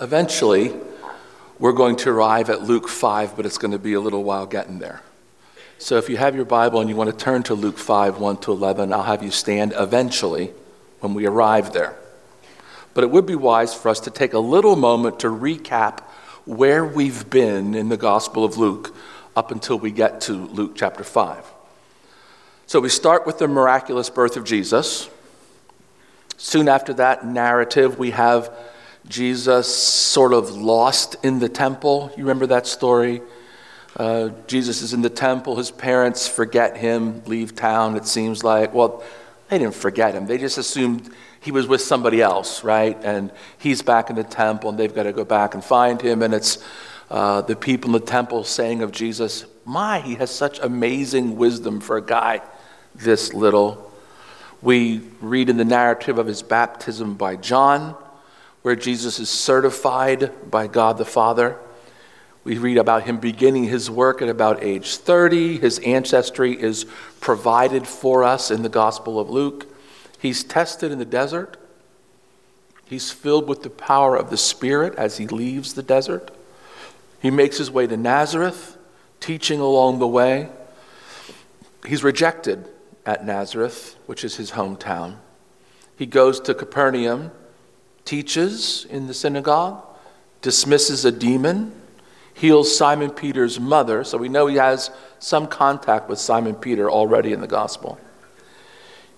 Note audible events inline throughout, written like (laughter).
Eventually, we're going to arrive at Luke 5, but it's going to be a little while getting there. So if you have your Bible and you want to turn to Luke 5, 1 to 11, I'll have you stand eventually when we arrive there. But it would be wise for us to take a little moment to recap where we've been in the Gospel of Luke up until we get to Luke chapter 5. So we start with the miraculous birth of Jesus. Soon after that narrative, we have Jesus sort of lost in the temple. You remember that story? Uh, Jesus is in the temple. His parents forget him, leave town, it seems like. Well, they didn't forget him. They just assumed he was with somebody else, right? And he's back in the temple, and they've got to go back and find him. And it's uh, the people in the temple saying of Jesus, My, he has such amazing wisdom for a guy this little. We read in the narrative of his baptism by John, where Jesus is certified by God the Father. We read about him beginning his work at about age 30. His ancestry is provided for us in the Gospel of Luke. He's tested in the desert. He's filled with the power of the Spirit as he leaves the desert. He makes his way to Nazareth, teaching along the way. He's rejected at Nazareth, which is his hometown. He goes to Capernaum, teaches in the synagogue, dismisses a demon, heals Simon Peter's mother, so we know he has some contact with Simon Peter already in the gospel.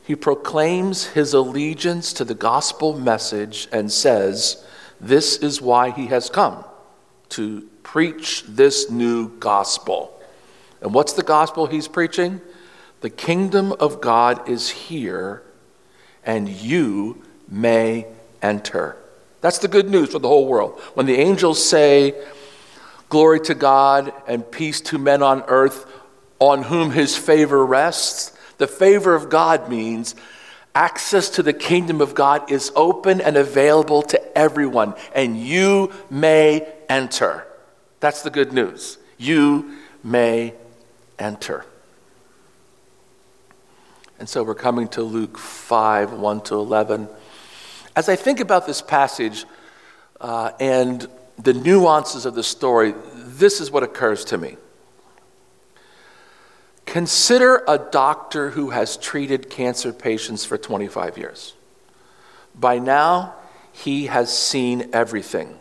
He proclaims his allegiance to the gospel message and says, This is why he has come to preach this new gospel. And what's the gospel he's preaching? The kingdom of God is here, and you may enter. That's the good news for the whole world. When the angels say, Glory to God and peace to men on earth on whom his favor rests, the favor of God means access to the kingdom of God is open and available to everyone, and you may enter. That's the good news. You may enter. And so we're coming to Luke 5 1 to 11. As I think about this passage uh, and the nuances of the story, this is what occurs to me. Consider a doctor who has treated cancer patients for 25 years. By now, he has seen everything.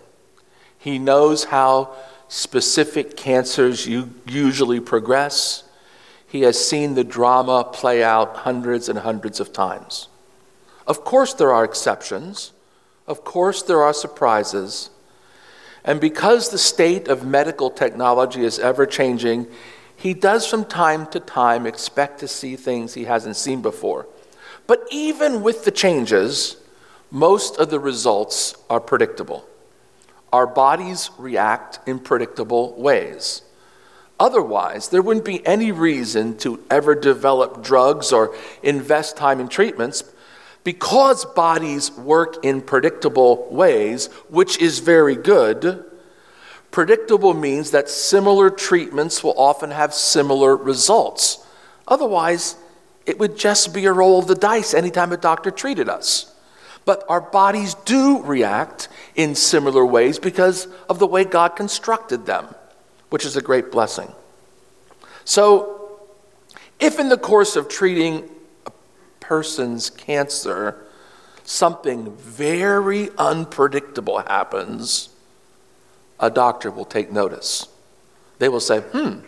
He knows how specific cancers usually progress. He has seen the drama play out hundreds and hundreds of times. Of course, there are exceptions. Of course, there are surprises. And because the state of medical technology is ever changing, he does from time to time expect to see things he hasn't seen before. But even with the changes, most of the results are predictable. Our bodies react in predictable ways. Otherwise, there wouldn't be any reason to ever develop drugs or invest time in treatments because bodies work in predictable ways, which is very good. Predictable means that similar treatments will often have similar results. Otherwise, it would just be a roll of the dice anytime a doctor treated us. But our bodies do react in similar ways because of the way God constructed them which is a great blessing. So, if in the course of treating person's cancer, something very unpredictable happens, a doctor will take notice. They will say, hmm,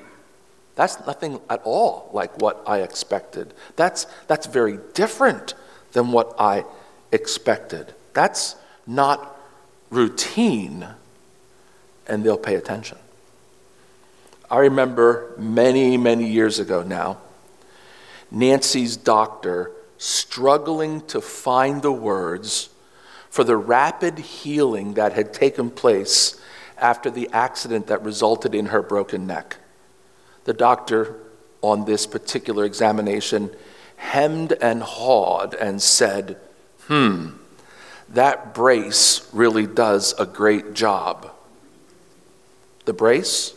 that's nothing at all like what I expected. That's, that's very different than what I expected. That's not routine. And they'll pay attention. I remember many, many years ago now, Nancy's doctor struggling to find the words for the rapid healing that had taken place after the accident that resulted in her broken neck. The doctor, on this particular examination, hemmed and hawed and said, Hmm, that brace really does a great job. The brace?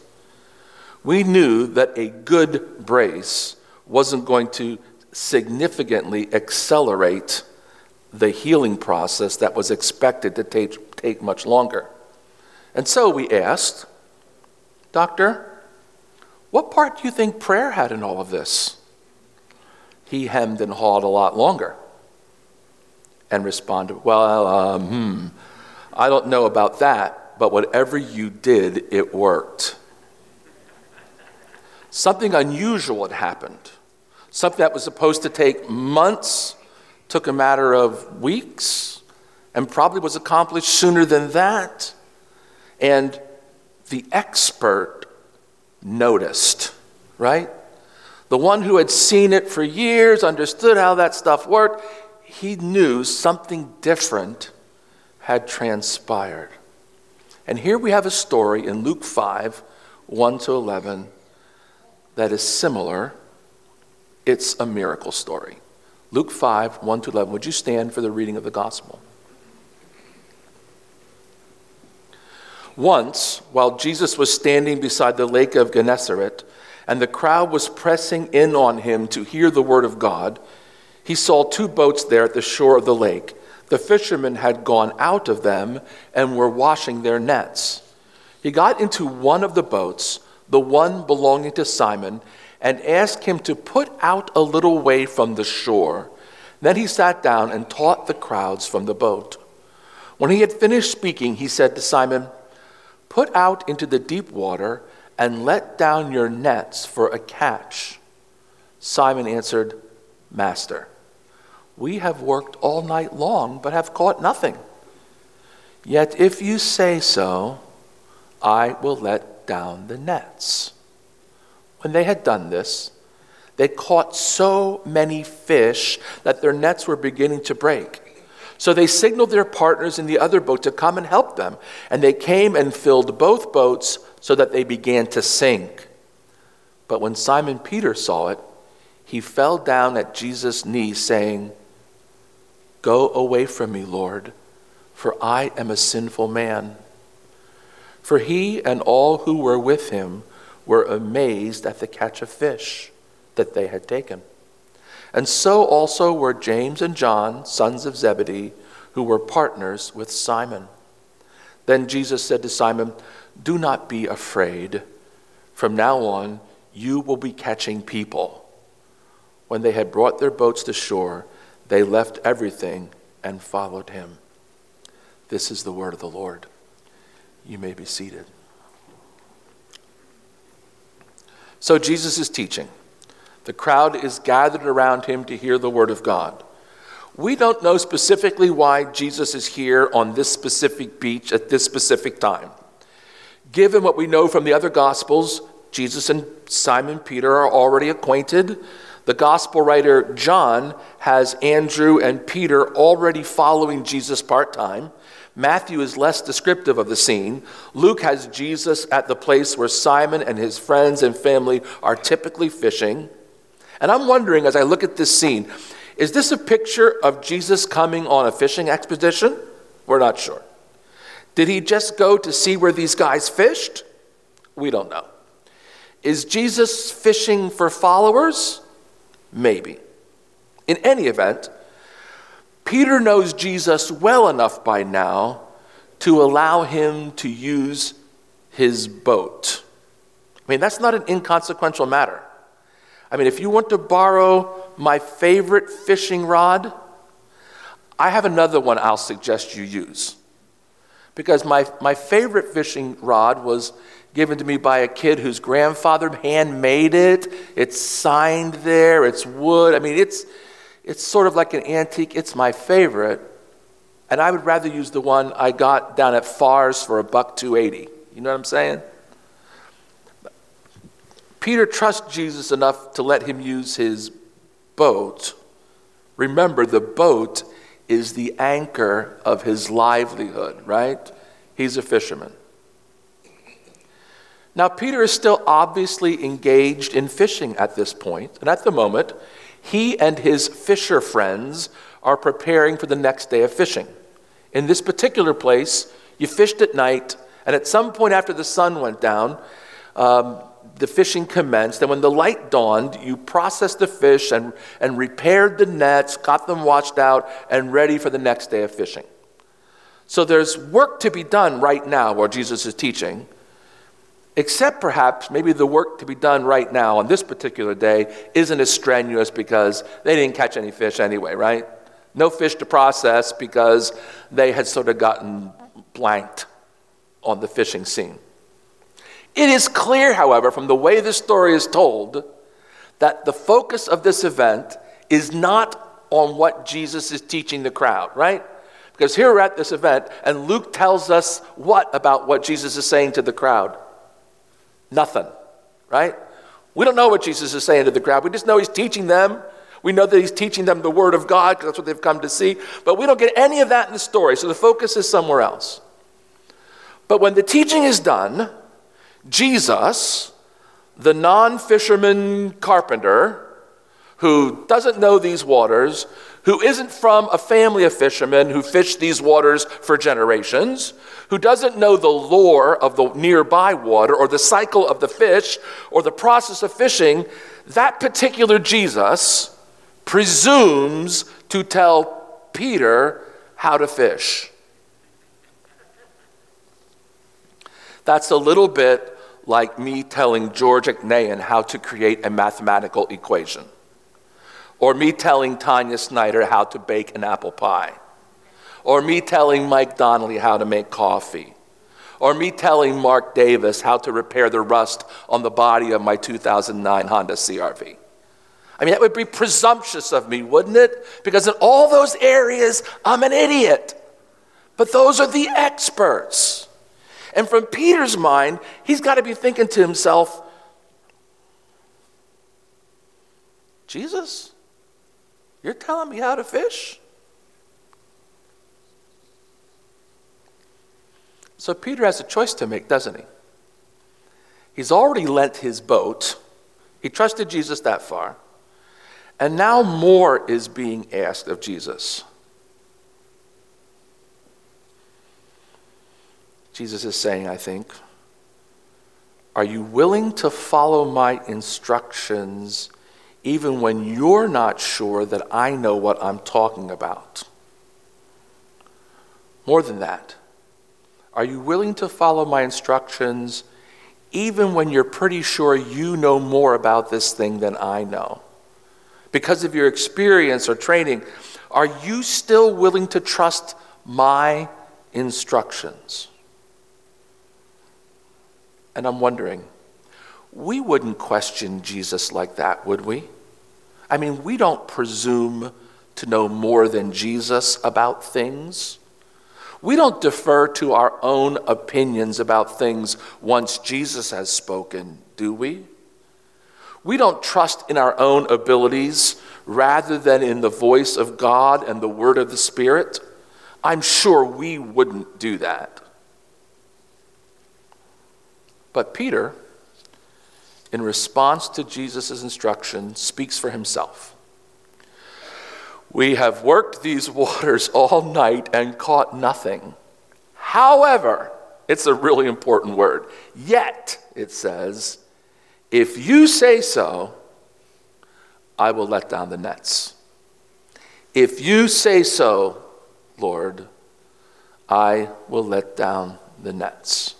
we knew that a good brace wasn't going to significantly accelerate the healing process that was expected to take, take much longer. And so we asked, Doctor, what part do you think prayer had in all of this? He hemmed and hawed a lot longer and responded, Well, um, hmm, I don't know about that, but whatever you did, it worked. Something unusual had happened. Something that was supposed to take months took a matter of weeks and probably was accomplished sooner than that. And the expert noticed, right? The one who had seen it for years, understood how that stuff worked, he knew something different had transpired. And here we have a story in Luke 5 1 to 11 that is similar. It's a miracle story. Luke 5 1 to 11. Would you stand for the reading of the gospel? Once, while Jesus was standing beside the lake of Gennesaret, and the crowd was pressing in on him to hear the word of God, he saw two boats there at the shore of the lake. The fishermen had gone out of them and were washing their nets. He got into one of the boats, the one belonging to Simon, and asked him to put out a little way from the shore. Then he sat down and taught the crowds from the boat. When he had finished speaking, he said to Simon, Put out into the deep water and let down your nets for a catch. Simon answered, Master, we have worked all night long, but have caught nothing. Yet if you say so, I will let down the nets. When they had done this, they caught so many fish that their nets were beginning to break. So they signaled their partners in the other boat to come and help them. And they came and filled both boats so that they began to sink. But when Simon Peter saw it, he fell down at Jesus' knees, saying, Go away from me, Lord, for I am a sinful man. For he and all who were with him were amazed at the catch of fish that they had taken. And so also were James and John, sons of Zebedee, who were partners with Simon. Then Jesus said to Simon, Do not be afraid. From now on, you will be catching people. When they had brought their boats to shore, they left everything and followed him. This is the word of the Lord. You may be seated. So, Jesus is teaching. The crowd is gathered around him to hear the word of God. We don't know specifically why Jesus is here on this specific beach at this specific time. Given what we know from the other Gospels, Jesus and Simon Peter are already acquainted. The gospel writer John has Andrew and Peter already following Jesus part time. Matthew is less descriptive of the scene. Luke has Jesus at the place where Simon and his friends and family are typically fishing. And I'm wondering as I look at this scene, is this a picture of Jesus coming on a fishing expedition? We're not sure. Did he just go to see where these guys fished? We don't know. Is Jesus fishing for followers? Maybe. In any event, Peter knows Jesus well enough by now to allow him to use his boat. I mean, that's not an inconsequential matter. I mean, if you want to borrow my favorite fishing rod, I have another one I'll suggest you use. Because my, my favorite fishing rod was given to me by a kid whose grandfather handmade it. It's signed there, it's wood. I mean, it's, it's sort of like an antique. It's my favorite. And I would rather use the one I got down at Farr's for a buck 280. You know what I'm saying? Peter trusts Jesus enough to let him use his boat. Remember, the boat is the anchor of his livelihood, right? He's a fisherman. Now, Peter is still obviously engaged in fishing at this point, and at the moment, he and his fisher friends are preparing for the next day of fishing. In this particular place, you fished at night, and at some point after the sun went down, um, the fishing commenced. And when the light dawned, you processed the fish and, and repaired the nets, got them washed out, and ready for the next day of fishing. So there's work to be done right now where Jesus is teaching, except perhaps maybe the work to be done right now on this particular day isn't as strenuous because they didn't catch any fish anyway, right? No fish to process because they had sort of gotten blanked on the fishing scene. It is clear, however, from the way this story is told, that the focus of this event is not on what Jesus is teaching the crowd, right? Because here we're at this event, and Luke tells us what about what Jesus is saying to the crowd? Nothing, right? We don't know what Jesus is saying to the crowd. We just know he's teaching them. We know that he's teaching them the word of God because that's what they've come to see. But we don't get any of that in the story, so the focus is somewhere else. But when the teaching is done, Jesus, the non fisherman carpenter, who doesn't know these waters, who isn't from a family of fishermen who fished these waters for generations, who doesn't know the lore of the nearby water or the cycle of the fish or the process of fishing, that particular Jesus presumes to tell Peter how to fish. That's a little bit like me telling George Aknayan how to create a mathematical equation, or me telling Tanya Snyder how to bake an apple pie, or me telling Mike Donnelly how to make coffee, or me telling Mark Davis how to repair the rust on the body of my 2009 Honda CRV. I mean, that would be presumptuous of me, wouldn't it? Because in all those areas, I'm an idiot. But those are the experts. And from Peter's mind, he's got to be thinking to himself, Jesus, you're telling me how to fish? So Peter has a choice to make, doesn't he? He's already lent his boat. He trusted Jesus that far. And now more is being asked of Jesus. Jesus is saying, I think, are you willing to follow my instructions even when you're not sure that I know what I'm talking about? More than that, are you willing to follow my instructions even when you're pretty sure you know more about this thing than I know? Because of your experience or training, are you still willing to trust my instructions? And I'm wondering, we wouldn't question Jesus like that, would we? I mean, we don't presume to know more than Jesus about things. We don't defer to our own opinions about things once Jesus has spoken, do we? We don't trust in our own abilities rather than in the voice of God and the word of the Spirit. I'm sure we wouldn't do that. But Peter, in response to Jesus' instruction, speaks for himself. We have worked these (laughs) waters all night and caught nothing. However, it's a really important word. Yet, it says, if you say so, I will let down the nets. If you say so, Lord, I will let down the nets.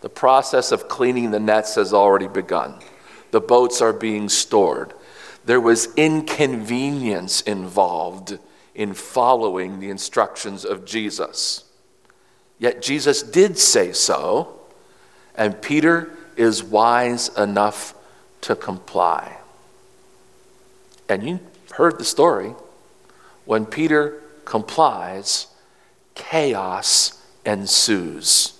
The process of cleaning the nets has already begun. The boats are being stored. There was inconvenience involved in following the instructions of Jesus. Yet Jesus did say so, and Peter is wise enough to comply. And you heard the story. When Peter complies, chaos ensues.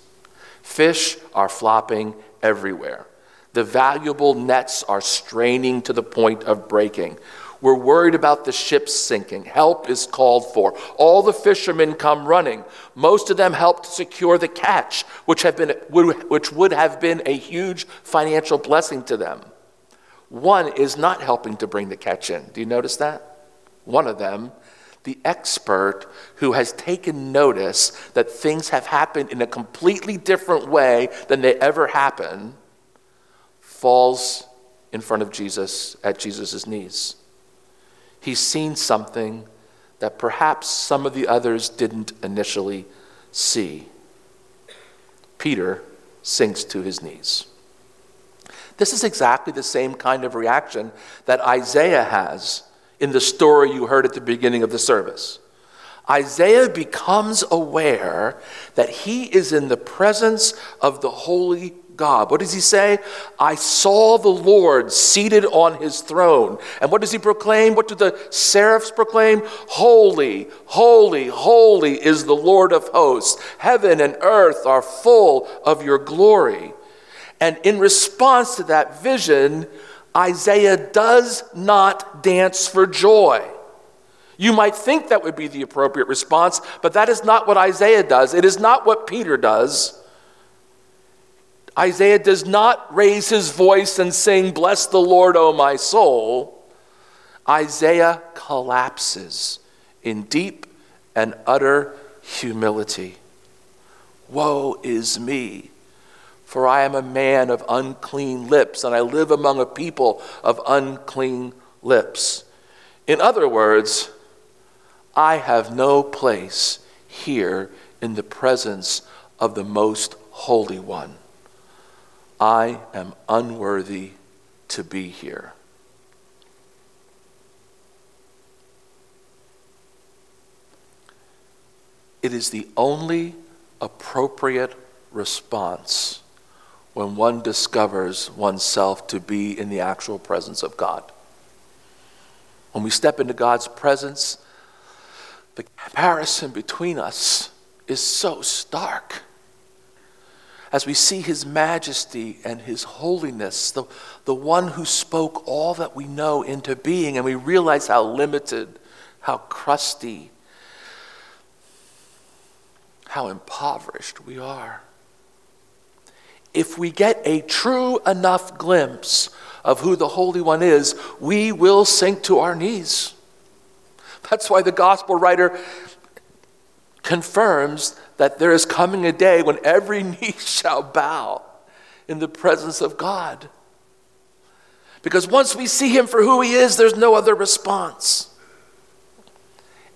Fish are flopping everywhere. The valuable nets are straining to the point of breaking. We're worried about the ship sinking. Help is called for. All the fishermen come running. Most of them help to secure the catch, which, have been, which would have been a huge financial blessing to them. One is not helping to bring the catch in. Do you notice that? One of them the expert who has taken notice that things have happened in a completely different way than they ever happen, falls in front of Jesus at Jesus' knees. He's seen something that perhaps some of the others didn't initially see. Peter sinks to his knees. This is exactly the same kind of reaction that Isaiah has in the story you heard at the beginning of the service. Isaiah becomes aware that he is in the presence of the holy God. What does he say? I saw the Lord seated on his throne. And what does he proclaim? What do the seraphs proclaim? Holy, holy, holy is the Lord of hosts. Heaven and earth are full of your glory. And in response to that vision, Isaiah does not dance for joy. You might think that would be the appropriate response, but that is not what Isaiah does. It is not what Peter does. Isaiah does not raise his voice and sing, Bless the Lord, O my soul. Isaiah collapses in deep and utter humility. Woe is me, for I am a man of unclean lips, and I live among a people of unclean lips. In other words, I have no place here in the presence of the Most Holy One. I am unworthy to be here. It is the only appropriate response when one discovers oneself to be in the actual presence of God. When we step into God's presence, the comparison between us is so stark as we see his majesty and his holiness, the, the one who spoke all that we know into being, and we realize how limited, how crusty, how impoverished we are. If we get a true enough glimpse of who the Holy One is, we will sink to our knees. That's why the gospel writer confirms that there is coming a day when every (laughs) knee shall bow in the presence of God. Because once we see him for who he is, there's no other response.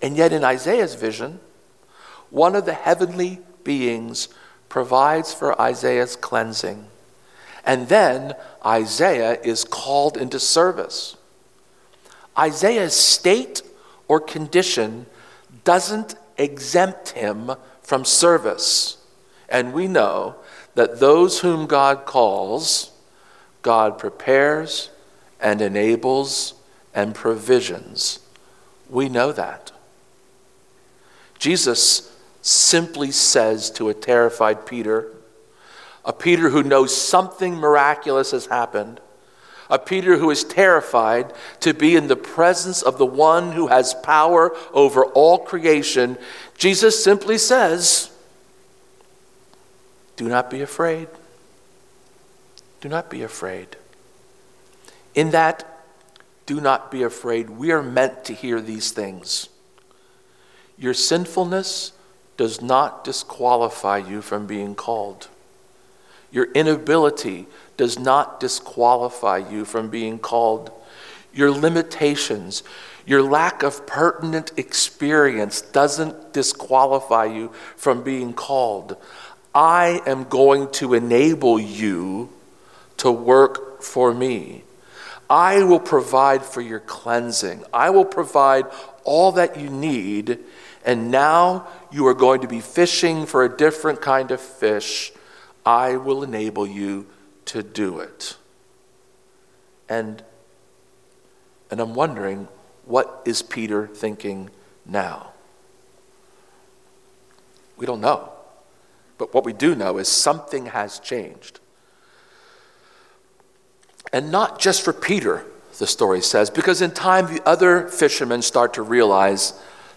And yet, in Isaiah's vision, one of the heavenly beings provides for Isaiah's cleansing. And then Isaiah is called into service. Isaiah's state or condition doesn't exempt him from service. And we know that those whom God calls, God prepares and enables and provisions. We know that. Jesus simply says to a terrified Peter, a Peter who knows something miraculous has happened, a Peter who is terrified to be in the presence of the one who has power over all creation, Jesus simply says, Do not be afraid. Do not be afraid. In that, do not be afraid, we are meant to hear these things. Your sinfulness does not disqualify you from being called. Your inability does not disqualify you from being called. Your limitations, your lack of pertinent experience doesn't disqualify you from being called. I am going to enable you to work for me. I will provide for your cleansing. I will provide all that you need. And now you are going to be fishing for a different kind of fish. I will enable you to do it. And, and I'm wondering, what is Peter thinking now? We don't know. But what we do know is something has changed. And not just for Peter, the story says, because in time the other fishermen start to realize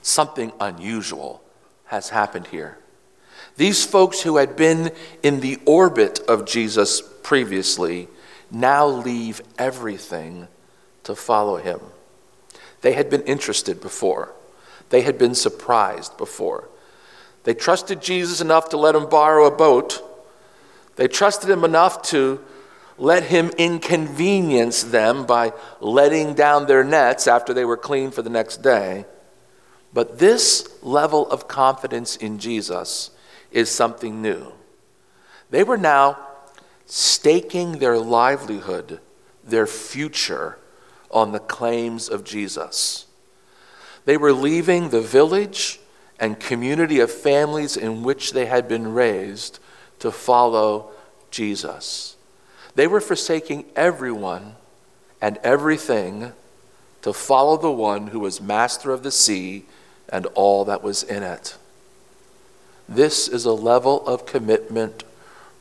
something unusual has happened here. These folks who had been in the orbit of Jesus previously now leave everything to follow him. They had been interested before, they had been surprised before. They trusted Jesus enough to let him borrow a boat, they trusted him enough to let him inconvenience them by letting down their nets after they were clean for the next day. But this level of confidence in Jesus is something new. They were now staking their livelihood, their future, on the claims of Jesus. They were leaving the village and community of families in which they had been raised to follow Jesus. They were forsaking everyone and everything to follow the one who was master of the sea and all that was in it. This is a level of commitment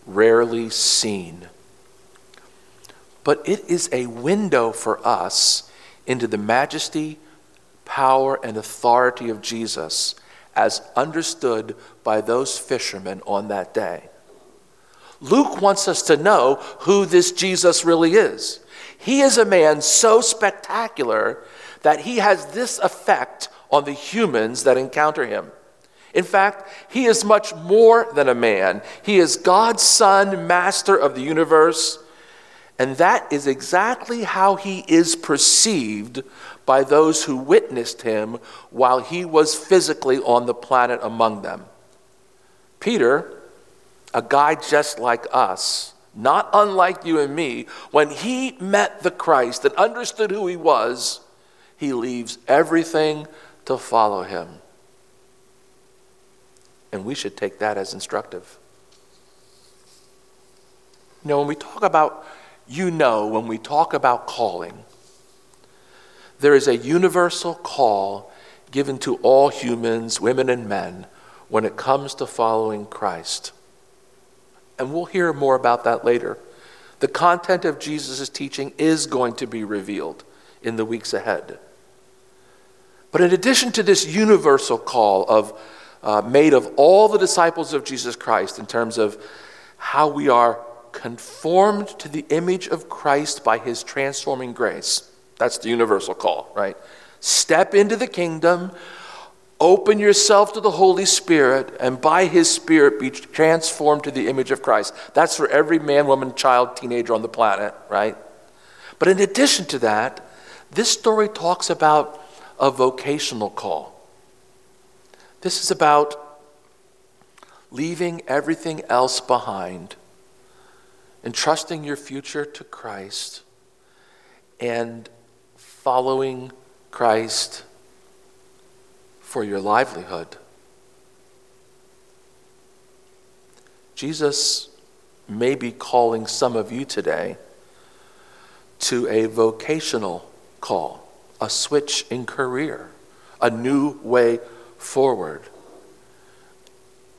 rarely seen. But it is a window for us into the majesty, power, and authority of Jesus as understood by those fishermen on that day. Luke wants us to know who this Jesus really is. He is a man so spectacular that he has this effect on the humans that encounter him. In fact, he is much more than a man. He is God's Son, master of the universe. And that is exactly how he is perceived by those who witnessed him while he was physically on the planet among them. Peter, a guy just like us, not unlike you and me, when he met the Christ and understood who he was, he leaves everything to follow him. And we should take that as instructive. You know, when we talk about, you know, when we talk about calling, there is a universal call given to all humans, women and men, when it comes to following Christ. And we'll hear more about that later. The content of Jesus' teaching is going to be revealed in the weeks ahead. But in addition to this universal call of uh, made of all the disciples of Jesus Christ in terms of how we are conformed to the image of Christ by his transforming grace. That's the universal call, right? Step into the kingdom, open yourself to the Holy Spirit, and by his Spirit be transformed to the image of Christ. That's for every man, woman, child, teenager on the planet, right? But in addition to that, this story talks about a vocational call. This is about leaving everything else behind, entrusting your future to Christ, and following Christ for your livelihood. Jesus may be calling some of you today to a vocational call, a switch in career, a new way forward,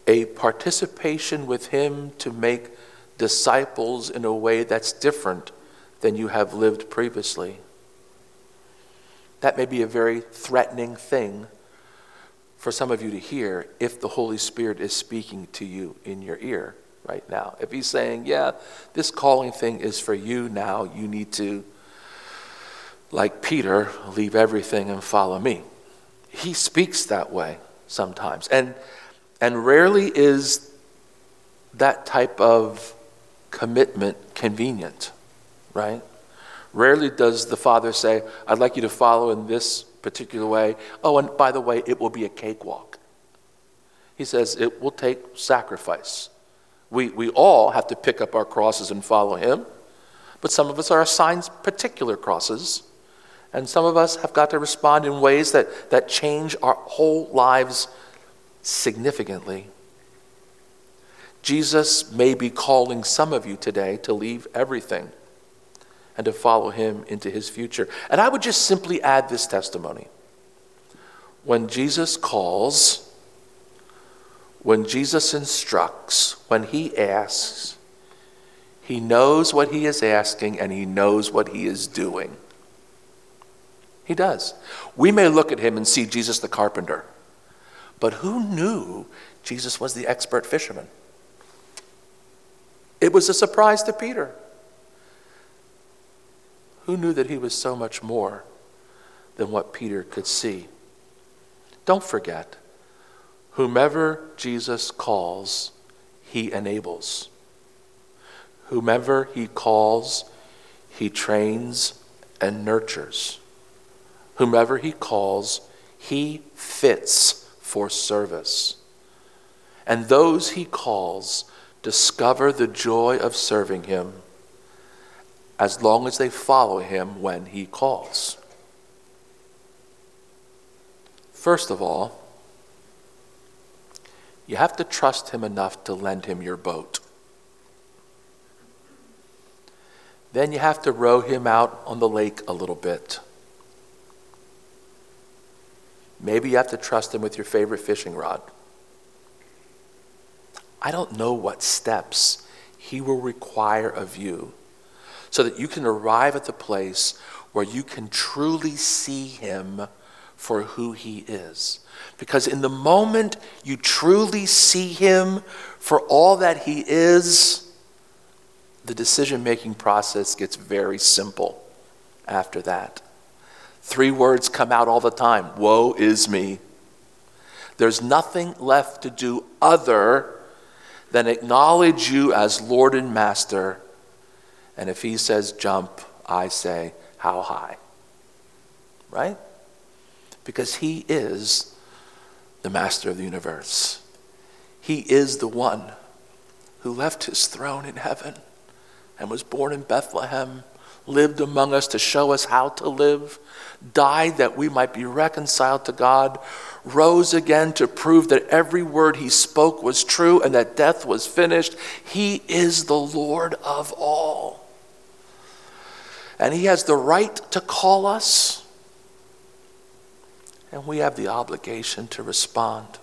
a participation with Him to make disciples in a way that's different than you have lived previously. That may be a very threatening thing for some of you to hear if the Holy Spirit is speaking to you in your ear right now. If He's saying, Yeah, this calling thing is for you now, you need to, like Peter, leave everything and follow me. He speaks that way sometimes. And, and rarely is that type of commitment convenient, right? Rarely does the father say, I'd like you to follow in this particular way. Oh, and by the way, it will be a cakewalk. He says it will take sacrifice. We, we all have to pick up our crosses and follow him, but some of us are assigned particular crosses and some of us have got to respond in ways that, that change our whole lives significantly. Jesus may be calling some of you today to leave everything and to follow him into his future. And I would just simply add this testimony. When Jesus calls, when Jesus instructs, when he asks, he knows what he is asking and he knows what he is doing. He does. We may look at him and see Jesus the carpenter, but who knew Jesus was the expert fisherman? It was a surprise to Peter. Who knew that he was so much more than what Peter could see? Don't forget, whomever Jesus calls, he enables. Whomever he calls, he trains and nurtures. Whomever he calls, he fits for service. And those he calls discover the joy of serving him as long as they follow him when he calls. First of all, you have to trust him enough to lend him your boat. Then you have to row him out on the lake a little bit. Maybe you have to trust him with your favorite fishing rod. I don't know what steps he will require of you so that you can arrive at the place where you can truly see him for who he is. Because in the moment you truly see him for all that he is, the decision making process gets very simple after that. Three words come out all the time Woe is me. There's nothing left to do other than acknowledge you as Lord and Master. And if he says jump, I say, how high? Right? Because he is the master of the universe. He is the one who left his throne in heaven and was born in Bethlehem, lived among us to show us how to live, died that we might be reconciled to God, rose again to prove that every word he spoke was true and that death was finished. He is the Lord of all. And he has the right to call us and we have the obligation to respond.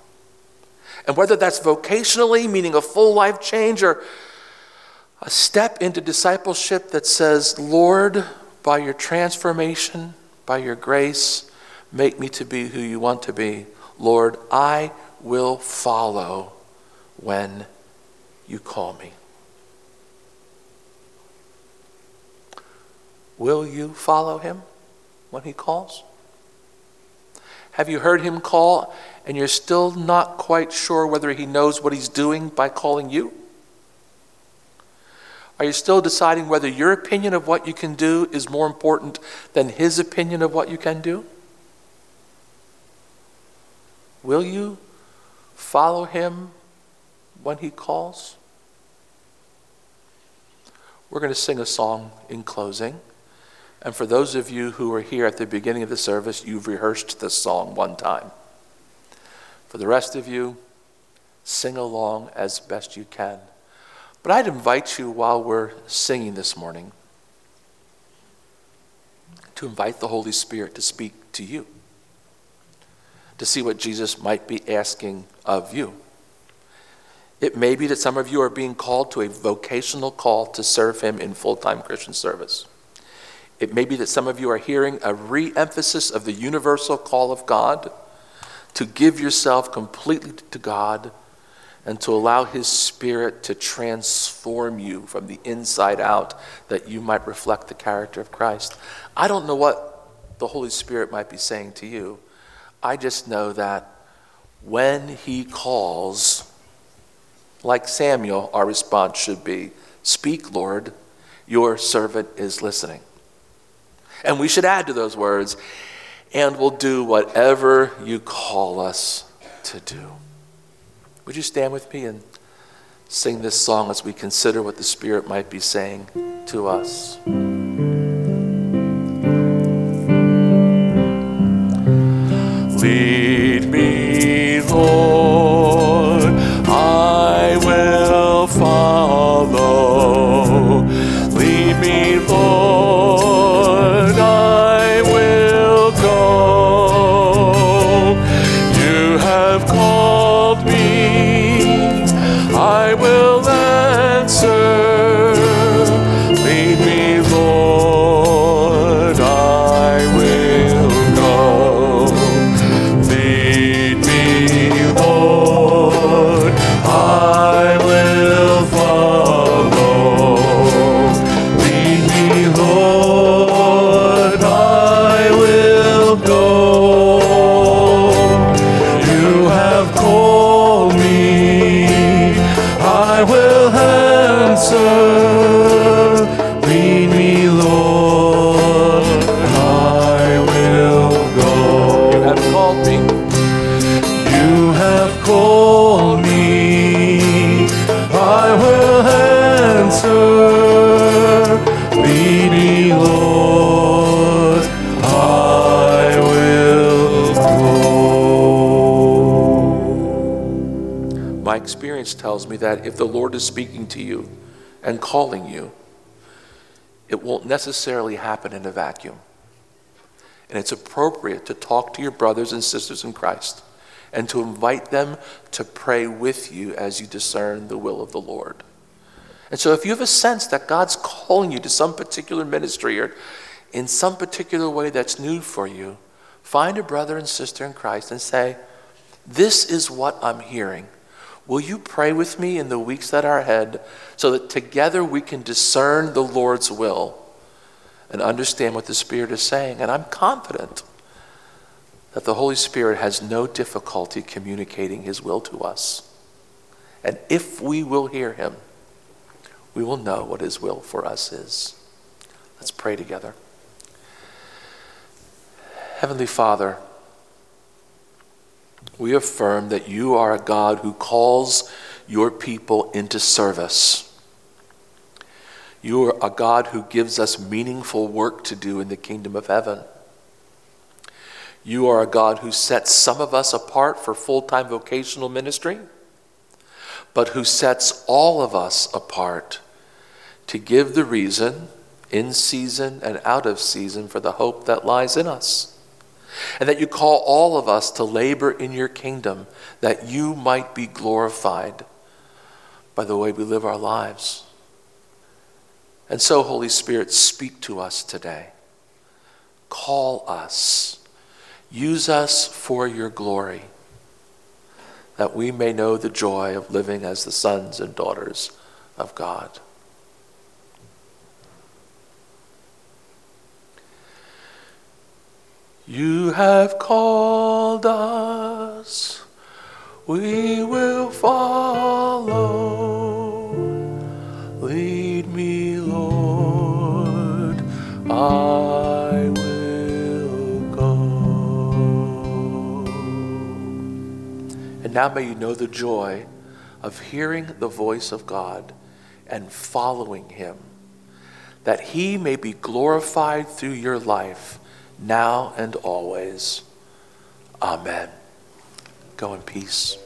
And whether that's vocationally, meaning a full life change, or a step into discipleship that says, Lord, by your transformation, by your grace, make me to be who you want to be. Lord, I will follow when you call me. Will you follow him when he calls? Have you heard him call and you're still not quite sure whether he knows what he's doing by calling you? Are you still deciding whether your opinion of what you can do is more important than his opinion of what you can do? Will you follow him when he calls? We're going to sing a song in closing. And for those of you who were here at the beginning of the service, you've rehearsed this song one time. For the rest of you, sing along as best you can. But I'd invite you while we're singing this morning to invite the Holy Spirit to speak to you, to see what Jesus might be asking of you. It may be that some of you are being called to a vocational call to serve Him in full time Christian service. It may be that some of you are hearing a re emphasis of the universal call of God to give yourself completely to God and to allow His Spirit to transform you from the inside out that you might reflect the character of Christ. I don't know what the Holy Spirit might be saying to you. I just know that when He calls, like Samuel, our response should be Speak, Lord, your servant is listening. And we should add to those words, and we'll do whatever you call us to do. Would you stand with me and sing this song as we consider what the Spirit might be saying to us? Tells me that if the Lord is speaking to you and calling you, it won't necessarily happen in a vacuum. And it's appropriate to talk to your brothers and sisters in Christ and to invite them to pray with you as you discern the will of the Lord. And so, if you have a sense that God's calling you to some particular ministry or in some particular way that's new for you, find a brother and sister in Christ and say, This is what I'm hearing. Will you pray with me in the weeks that are ahead so that together we can discern the Lord's will and understand what the Spirit is saying? And I'm confident that the Holy Spirit has no difficulty communicating His will to us. And if we will hear Him, we will know what His will for us is. Let's pray together. Heavenly Father, we affirm that you are a God who calls your people into service. You are a God who gives us meaningful work to do in the kingdom of heaven. You are a God who sets some of us apart for full time vocational ministry, but who sets all of us apart to give the reason, in season and out of season, for the hope that lies in us and that you call all of us to labor in your kingdom that you might be glorified by the way we live our lives. And so, Holy Spirit, speak to us today. Call us. Use us for your glory, that we may know the joy of living as the sons and daughters of God. You have called us, we will follow. Lead me, Lord, I will go. And now may you know the joy of hearing the voice of God and following Him, that He may be glorified through your life now and always. Amen. Go in peace.